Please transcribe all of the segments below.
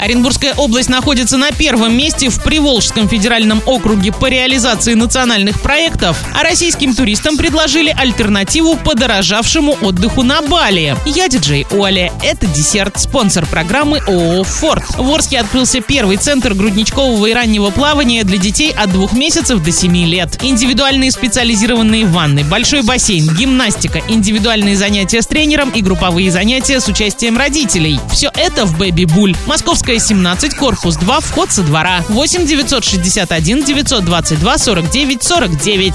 Оренбургская область находится на первом месте в Приволжском федеральном округе по реализации национальных проектов, а российским туристам предложили альтернативу подорожавшему отдыху на Бали. Я диджей Оля. Это десерт, спонсор программы ООО «Форд». В Орске открылся первый центр грудничкового и раннего плавания для детей от двух месяцев до семи лет. Индивидуальные специализированные ванны, большой бассейн, гимнастика, индивидуальные занятия с тренером и групповые занятия с участием родителей. Все это в Бэби Буль. Московская Кировская, 17, корпус 2, вход со двора. 8 961 922 49 49.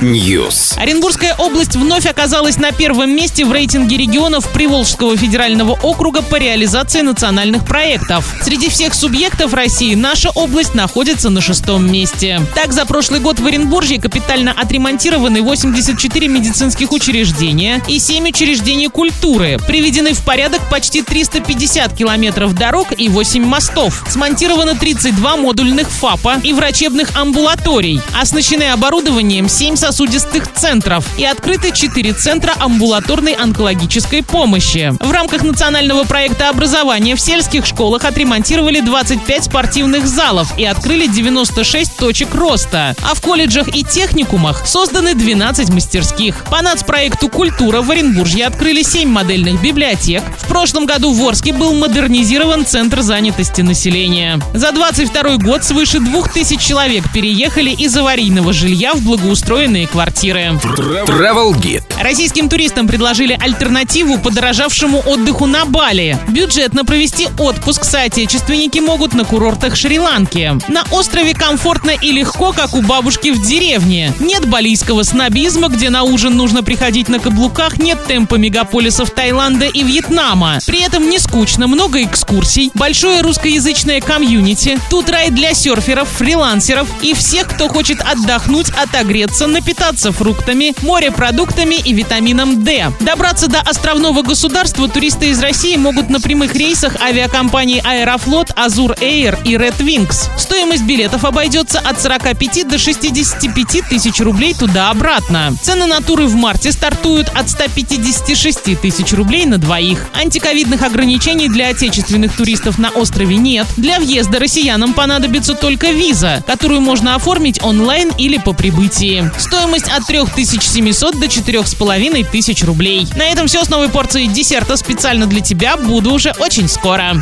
News. Оренбургская область вновь оказалась на первом месте в рейтинге регионов Приволжского федерального округа по реализации национальных проектов. Среди всех субъектов России наша область находится на шестом месте. Так, за прошлый год в Оренбурге капитально отремонтированы 84 медицинских учреждения и 7 учреждений культуры. Приведены в порядок почти 350 50 километров дорог и 8 мостов. Смонтировано 32 модульных ФАПа и врачебных амбулаторий. Оснащены оборудованием 7 сосудистых центров и открыты 4 центра амбулаторной онкологической помощи. В рамках национального проекта образования в сельских школах отремонтировали 25 спортивных залов и открыли 96 точек роста. А в колледжах и техникумах созданы 12 мастерских. По нацпроекту «Культура» в Оренбурге открыли 7 модельных библиотек. В прошлом году в Орске был модернизирован Центр занятости населения. За 22 год свыше 2000 человек переехали из аварийного жилья в благоустроенные квартиры. Travel Guide. Российским туристам предложили альтернативу подорожавшему отдыху на Бали. Бюджетно провести отпуск соотечественники могут на курортах Шри-Ланки. На острове комфортно и легко, как у бабушки в деревне. Нет балийского снобизма, где на ужин нужно приходить на каблуках, нет темпа мегаполисов Таиланда и Вьетнама. При этом не скучно скучно, много экскурсий, большое русскоязычное комьюнити. Тут рай для серферов, фрилансеров и всех, кто хочет отдохнуть, отогреться, напитаться фруктами, морепродуктами и витамином D. Добраться до островного государства туристы из России могут на прямых рейсах авиакомпаний Аэрофлот, Азур Air и Red Wings. Стоимость билетов обойдется от 45 до 65 тысяч рублей туда-обратно. Цены на туры в марте стартуют от 156 тысяч рублей на двоих. Антиковидных ограничений ограничений для отечественных туристов на острове нет. Для въезда россиянам понадобится только виза, которую можно оформить онлайн или по прибытии. Стоимость от 3700 до 4500 рублей. На этом все с новой порцией десерта специально для тебя. Буду уже очень скоро.